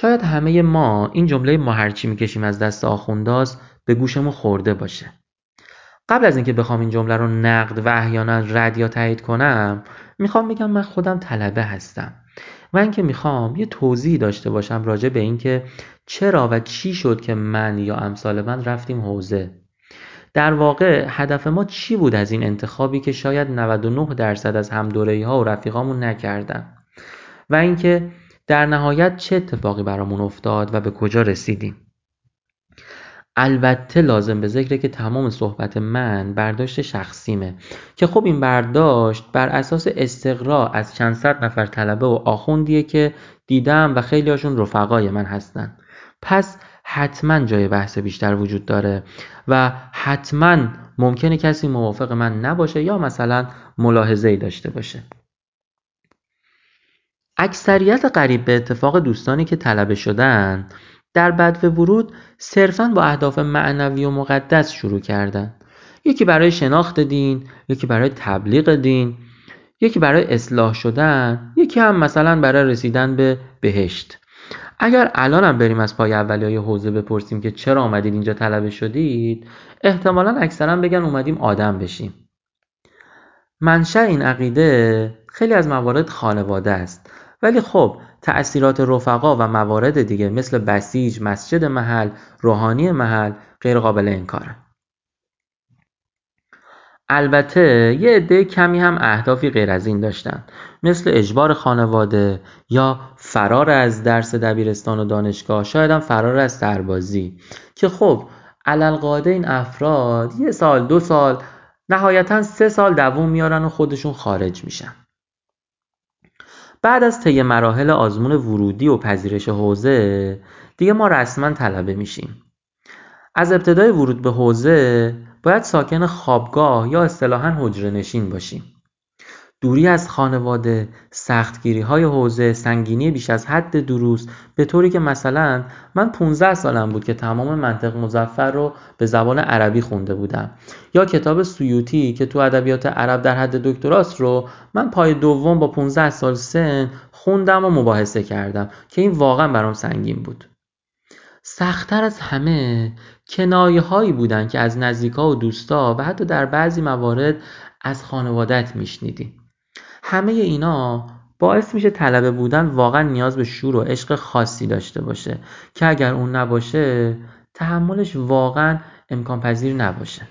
شاید همه ما این جمله ما هرچی می‌کشیم از دست آخونداز به گوشمون خورده باشه. قبل از اینکه بخوام این جمله رو نقد و احیانا رد یا تایید کنم می‌خوام بگم من خودم طلبه هستم. و اینکه می‌خوام یه توضیح داشته باشم راجع به اینکه چرا و چی شد که من یا امثال من رفتیم حوزه. در واقع هدف ما چی بود از این انتخابی که شاید 99 درصد از همدورهی ها و رفیقامون نکردن؟ و اینکه در نهایت چه اتفاقی برامون افتاد و به کجا رسیدیم؟ البته لازم به ذکره که تمام صحبت من برداشت شخصیمه که خب این برداشت بر اساس استقرا از چند صد نفر طلبه و آخوندیه که دیدم و خیلی هاشون رفقای من هستن. پس حتما جای بحث بیشتر وجود داره و حتما ممکنه کسی موافق من نباشه یا مثلا ملاحظه ای داشته باشه. اکثریت قریب به اتفاق دوستانی که طلبه شدن در بدو ورود صرفا با اهداف معنوی و مقدس شروع کردن. یکی برای شناخت دین یکی برای تبلیغ دین یکی برای اصلاح شدن یکی هم مثلا برای رسیدن به بهشت. اگر الانم بریم از پای اولی های حوزه بپرسیم که چرا آمدید اینجا طلبه شدید احتمالا اکثرا بگن اومدیم آدم بشیم. منشأ این عقیده خیلی از موارد خانواده است. ولی خب تأثیرات رفقا و موارد دیگه مثل بسیج، مسجد محل، روحانی محل غیر قابل انکاره. البته یه عده کمی هم اهدافی غیر از این داشتن. مثل اجبار خانواده یا فرار از درس دبیرستان و دانشگاه شاید هم فرار از سربازی. که خب علالقاده این افراد یه سال دو سال نهایتا سه سال دووم میارن و خودشون خارج میشن. بعد از طی مراحل آزمون ورودی و پذیرش حوزه دیگه ما رسما طلبه میشیم. از ابتدای ورود به حوزه باید ساکن خوابگاه یا اصطلاحا حجره نشین باشیم. دوری از خانواده، سختگیری های حوزه، سنگینی بیش از حد دروس به طوری که مثلا من 15 سالم بود که تمام منطق مزفر رو به زبان عربی خونده بودم. یا کتاب سیوتی که تو ادبیات عرب در حد دکتراست رو من پای دوم با 15 سال سن خوندم و مباحثه کردم که این واقعا برام سنگین بود. سختتر از همه کنایه هایی بودن که از نزدیکا و دوستا و حتی در بعضی موارد از خانوادت میشنیدیم. همه اینا باعث میشه طلبه بودن واقعا نیاز به شور و عشق خاصی داشته باشه که اگر اون نباشه تحملش واقعا امکان پذیر نباشه.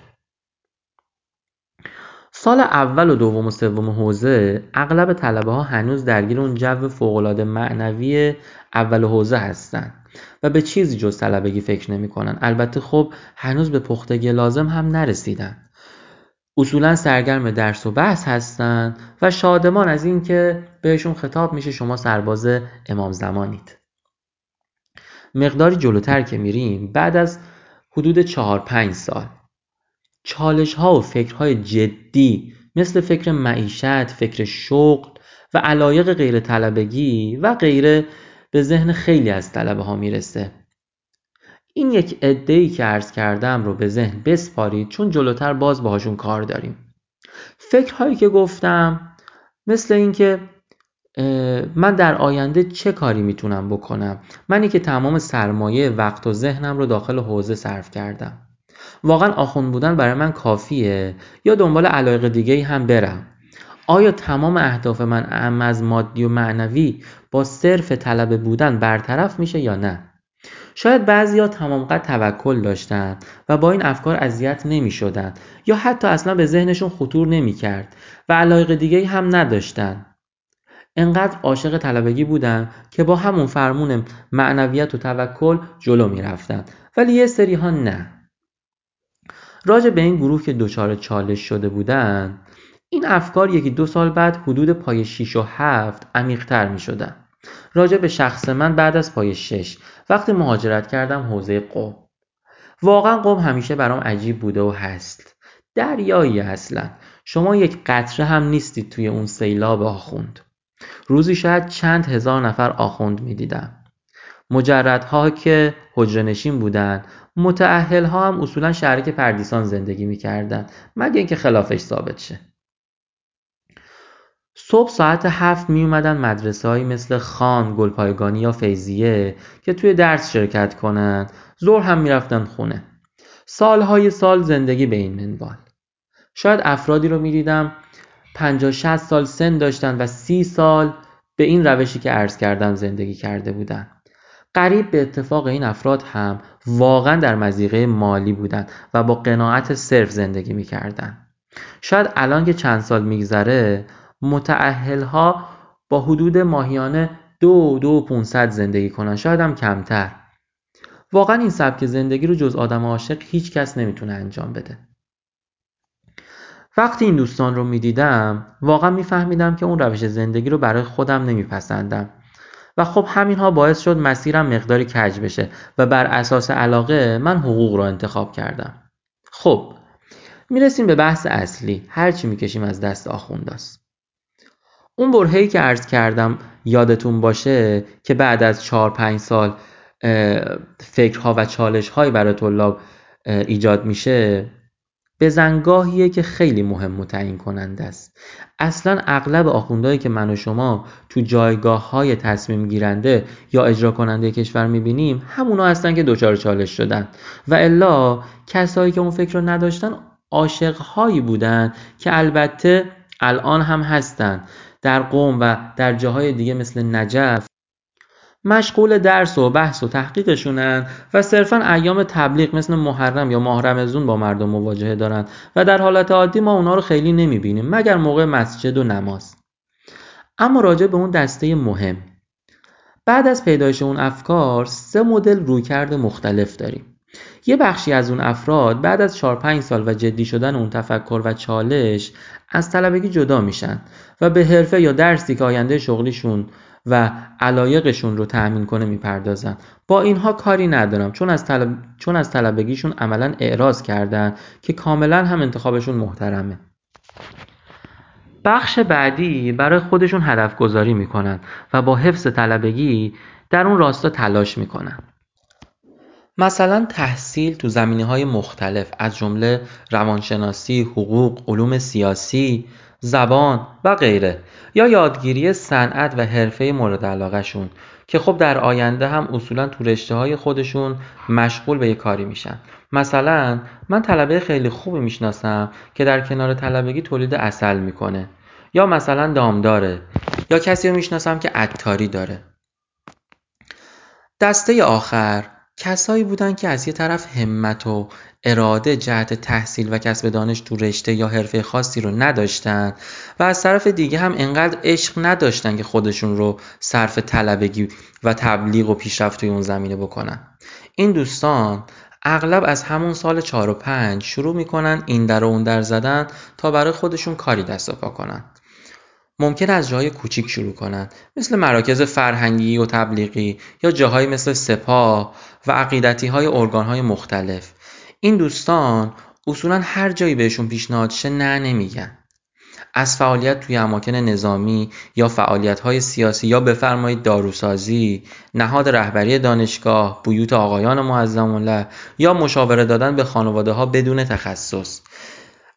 سال اول و دوم و سوم حوزه اغلب طلبه ها هنوز درگیر اون جو فوقالعاده معنوی اول حوزه هستن و به چیزی جز طلبگی فکر نمی‌کنن. البته خب هنوز به پختگی لازم هم نرسیدن. اصولا سرگرم درس و بحث هستن و شادمان از اینکه بهشون خطاب میشه شما سرباز امام زمانید. مقداری جلوتر که میریم بعد از حدود چهار پنج سال چالش ها و فکرهای جدی مثل فکر معیشت، فکر شغل و علایق غیر طلبگی و غیره به ذهن خیلی از طلبه ها می‌رسه. این یک ای که عرض کردم رو به ذهن بسپارید چون جلوتر باز باهاشون کار داریم. فکرهایی که گفتم مثل اینکه من در آینده چه کاری می‌تونم بکنم؟ منی که تمام سرمایه وقت و ذهنم رو داخل حوزه صرف کردم. واقعا آخوند بودن برای من کافیه؟ یا دنبال علایق دیگه هم برم؟ آیا تمام اهداف من اهم از مادی و معنوی با صرف طلبه بودن برطرف میشه یا نه؟ شاید بعضیا تمام قد توکل داشتن و با این افکار اذیت نمی شدن یا حتی اصلا به ذهنشون خطور نمی کرد و علایق دیگه هم نداشتن. انقدر عاشق طلبگی بودن که با همون فرمون معنویت و توکل جلو می رفتن ولی یه سری ها نه. راجع به این گروه که دچار چالش شده بودن این افکار یکی دو سال بعد حدود پای 6 و 7 عمیقتر می شدن راجع به شخص من بعد از پای 6 وقتی مهاجرت کردم حوزه قوم واقعا قوم همیشه برام عجیب بوده و هست. دریایی اصلا. شما یک قطره هم نیستید توی اون سیلاب آخوند. روزی شاید چند هزار نفر آخوند می‌دیدم. مجردها که حجره نشین بودن متعهل ها هم اصولا شهرک پردیسان زندگی می‌کردن مگه اینکه خلافش ثابت شه. صبح ساعت هفت می اومدن مدرسه هایی مثل خان، گلپایگانی یا فیزیه که توی درس شرکت کنن. زور هم می‌رفتن خونه. سالهای سال زندگی به این منوال. شاید افرادی رو می‌دیدم 50 60 سال سن داشتن و سی سال به این روشی که عرض کردم زندگی کرده بودن. قریب به اتفاق این افراد هم واقعا در مزیقه مالی بودند و با قناعت صرف زندگی می‌کردن. شاید الان که چند سال میگذره متعهل ها با حدود ماهیانه دو دو پونصد زندگی کنن. شاید هم کمتر. واقعا این سبک زندگی رو جز آدم عاشق هیچ کس نمی‌تونه انجام بده. وقتی این دوستان رو می‌دیدم واقعا میفهمیدم که اون روش زندگی رو برای خودم نمیپسندم. و خب همینها باعث شد مسیرم مقداری کج بشه و بر اساس علاقه من حقوق رو انتخاب کردم. خب می‌رسیم به بحث اصلی. هرچی می‌کشیم از دست آخونداست. اون برهه‌ای که عرض کردم یادتون باشه که بعد از چهار پنج سال فکرها و چالشهایی برای طلاب ایجاد میشه بزنگاهیه که خیلی مهم و تعیین کننده است. اصلا اغلب آخوندهایی که من و شما تو جایگاه های تصمیم گیرنده یا اجرا کننده کشور می‌بینیم همونا هستن که دچار چالش شدن. و الا کسایی که اون فکر رو نداشتن عاشقهایی بودن که البته الان هم هستن. در قوم و در جاهای دیگه مثل نجف مشغول درس و بحث و تحقیقشونن و صرفا ایام تبلیغ مثل محرم یا ماه رمضون با مردم مواجهه دارن و در حالت عادی ما اونا رو خیلی نمی‌بینیم مگر موقع مسجد و نماز. اما راجع به اون دسته مهم. بعد از پیدایش اون افکار سه مدل رویکرد مختلف داریم. یه بخشی از اون افراد بعد از 4 5 سال و جدی شدن اون تفکر و چالش از طلبگی جدا میشن و به حرفه یا درسی که آینده شغلیشون و علایقشون رو تأمین کنه می‌پردازن. با اینها کاری ندارم. چون از, طلب... چون از طلبگیشون عملا اعراض کردن که کاملا هم انتخابشون محترمه. بخش بعدی برای خودشون هدف گذاری می‌کنن و با حفظ طلبگی در اون راستا تلاش می‌کنن. مثلا تحصیل تو زمینه های مختلف از جمله روانشناسی، حقوق، علوم سیاسی، زبان و غیره یا یادگیری صنعت و حرفه مورد علاقه شون که خب در آینده هم اصولا تو رشته های خودشون مشغول به یه کاری میشن. مثلا من طلبه خیلی خوبی می‌شناسم که در کنار طلبگی تولید اصل می‌کنه یا مثلا دامداره یا کسی رو می‌شناسم که عطاری داره. دسته آخر کسایی بودن که از یه طرف همت و اراده جهت تحصیل و کسب دانش تو رشته یا حرفه خاصی رو نداشتن و از طرف دیگه هم انقدر عشق نداشتن که خودشون رو صرف طلبگی و تبلیغ و پیشرفت توی اون زمینه بکنن. این دوستان اغلب از همون سال چهار و پنج شروع می‌کنن این در و اون در زدن تا برای خودشون کاری دست پا کنن. ممکن از جاهای کوچیک شروع کنند مثل مراکز فرهنگی و تبلیغی یا جاهایی مثل سپاه و عقیدتی های ارگان های مختلف. این دوستان اصولا هر جایی بهشون پیشنهاد شه نه نمیگن. از فعالیت توی اماکن نظامی یا فعالیت های سیاسی یا بفرمایید داروسازی نهاد رهبری دانشگاه بیوت آقایان معظم الله یا مشاوره دادن به خانواده ها بدون تخصص.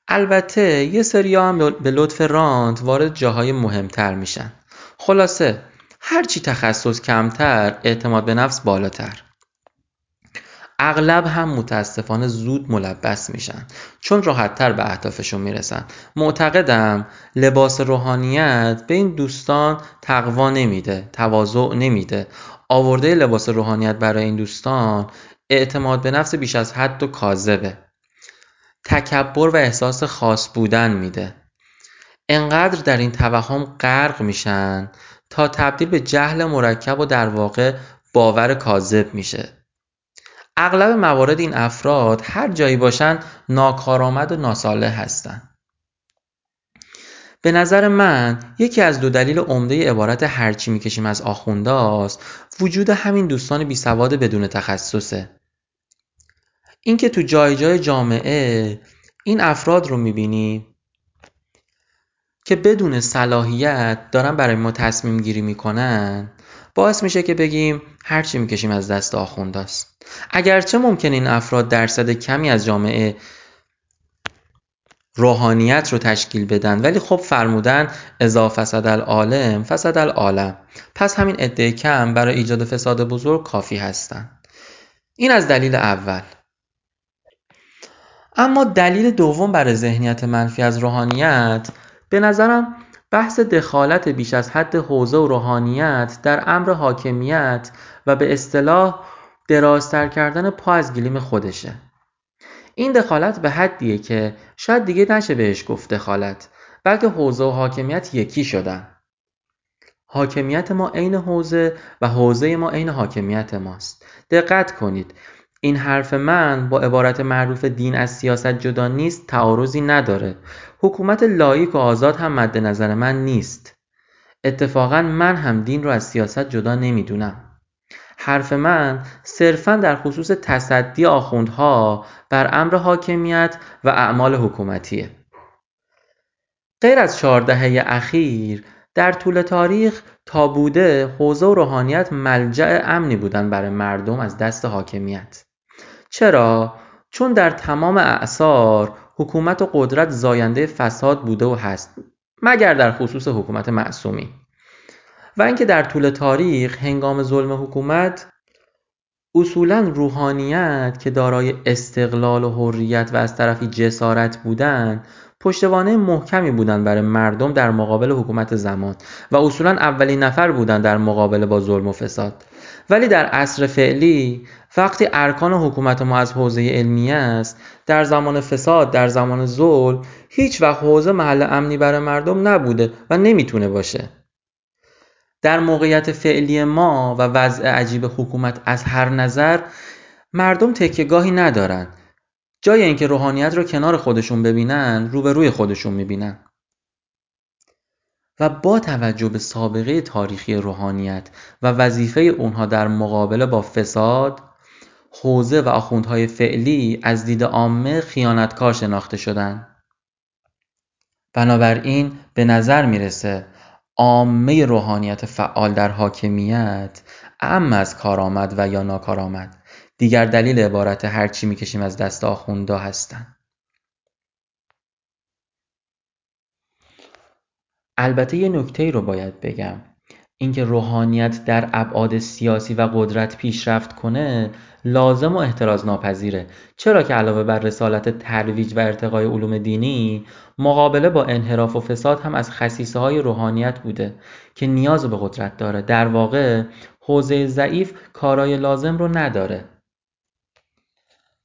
البته یه سری هم به لطف رانت وارد جاهای مهمتر میشن. خلاصه هرچی تخصص کمتر اعتماد به نفس بالاتر. اغلب هم متاسفانه زود ملبس میشن. چون راحتتر به اهدافشون می‌رسن. معتقدم لباس روحانیت به این دوستان تقوا نمیده تواضع نمیده. آورده لباس روحانیت برای این دوستان اعتماد به نفس بیش از حد و کاذبه. تکبر و احساس خاص بودن میده. انقدر در این توهم غرق میشن تا تبدیل به جهل مرکب و در واقع باور کاذب میشه. اغلب موارد این افراد هر جایی باشن ناکارآمد و ناصالح هستند به نظر من یکی از دو دلیل عمده عبارت هرچی می‌کشیم از آخونداست وجود همین دوستان بی سواد بدون تخصصه. اینکه تو جای جای جامعه این افراد رو می‌بینی که بدون صلاحیت دارن برای ما تصمیم گیری می‌کنن باعث میشه که بگیم هرچی می‌کشیم از دست آخونداست. اگرچه ممکن این افراد درصد کمی از جامعه روحانیت رو تشکیل بدن ولی خب فرمودن اذا فسد العالم فسد العالم. پس همین عده کم برای ایجاد فساد بزرگ کافی هستند این از دلیل اول. اما دلیل دوم برای ذهنیت منفی از روحانیت به نظرم بحث دخالت بیش از حد حوزه و روحانیت در امر حاکمیت و به اصطلاح درازتر کردن پا از گلیم خودشه. این دخالت به حدیه که شاید دیگه نشه بهش گفت دخالت بلکه حوزه و حاکمیت یکی شدن. حاکمیت ما عین حوزه و حوزه ما عین حاکمیت ماست. دقت کنید این حرف من با عبارت معروف دین از سیاست جدا نیست تعارضی نداره. حکومت لایک و آزاد هم مد نظر من نیست. اتفاقا من هم دین رو از سیاست جدا نمی‌دونم. حرف من صرفا در خصوص تصدی آخوندها بر امر حاکمیت و اعمال حکومتیه. غیر از چهار دهه اخیر در طول تاریخ تا بوده حوزه و روحانیت ملجع امنی بودن برای مردم از دست حاکمیت. چرا؟ چون در تمام اعثار حکومت و قدرت زاینده فساد بوده و هست مگر در خصوص حکومت معصومی. و اینکه در طول تاریخ هنگام ظلم حکومت اصولا روحانیت که دارای استقلال و حریت و از طرفی جسارت بودن پشتوانه محکمی بودن برای مردم در مقابل حکومت زمان. و اصولا اولین نفر بودن در مقابله با ظلم و فساد. ولی در عصر فعلی وقتی ارکان حکومت ما از حوزه علمی است در زمان فساد در زمان ظلم هیچ وقت حوزه محل امنی برای مردم نبوده و نمی‌تونه باشه. در موقعیت فعلی ما و وضع عجیب حکومت از هر نظر مردم تکیهگاهی ندارن. جای اینکه روحانیت رو کنار خودشون ببینن روبروی خودشون می‌بینن. و با توجه به سابقه تاریخی روحانیت و وظیفه اونها در مقابله با فساد حوزه و آخوندهای فعلی از دید عامه خیانتکار شناخته شدن. بنابراین به نظر می‌رسه عامه روحانیت فعال در حاکمیت اعم از کارآمد و یا ناکارآمد دیگر دلیل عبارت هرچی می‌کشیم از دست آخوندا هستن. البته یه نکته رو باید بگم. اینکه روحانیت در ابعاد سیاسی و قدرت پیشرفت کنه لازم و احتراز ناپذیره. چرا که علاوه بر رسالت ترویج و ارتقای علوم دینی مقابله با انحراف و فساد هم از خصیصه های روحانیت بوده که نیاز به قدرت داره. در واقع حوزه ضعیف کارای لازم رو نداره.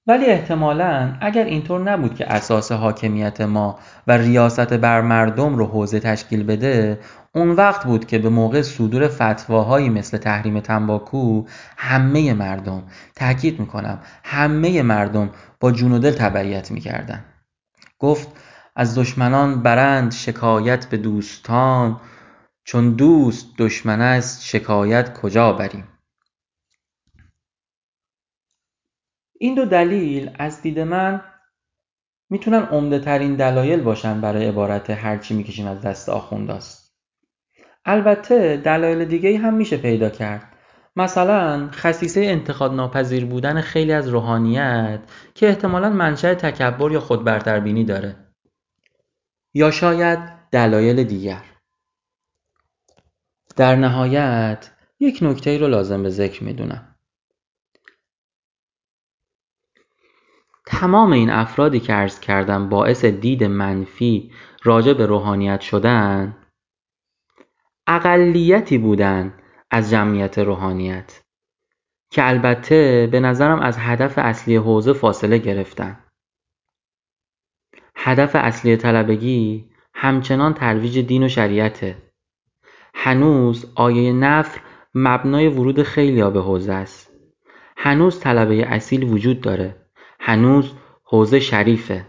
ولی احتمالا اگر اینطور نبود که اساس حاکمیت ما و ریاست بر مردم رو حوزه تشکیل بده اون وقت بود که به موقع صدور فتواهایی مثل تحریم تنباکو همه مردم تاکید می‌کنم همه مردم با جون و دل تبعیت می‌کردن. گفت از دشمنان برند شکایت به دوستان چون دوست دشمن است شکایت کجا بریم؟ این دو دلیل از دید من می‌تونن عمده ترین دلایل باشن برای عبارت هرچی می‌کشیم از دست آخونداست. البته دلایل دیگه هم میشه پیدا کرد. مثلا خصیصه انتقاد ناپذیر بودن خیلی از روحانیت که احتمالا منشأ تکبر یا خودبرتربینی داره. یا شاید دلایل دیگر. در نهایت یک نکته رو لازم به ذکر می‌دونم. تمام این افرادی که عرض کردم باعث دید منفی راجع به روحانیت شدن اقلیتی بودن از جمعیت روحانیت که البته به نظرم از هدف اصلی حوزه فاصله گرفتن. هدف اصلی طلبگی همچنان ترویج دین و شریعته. هنوز آیه نفر مبنای ورود خیلیا به حوزه است. هنوز طلبه اصیل وجود داره. هنوز حوزه شریفه.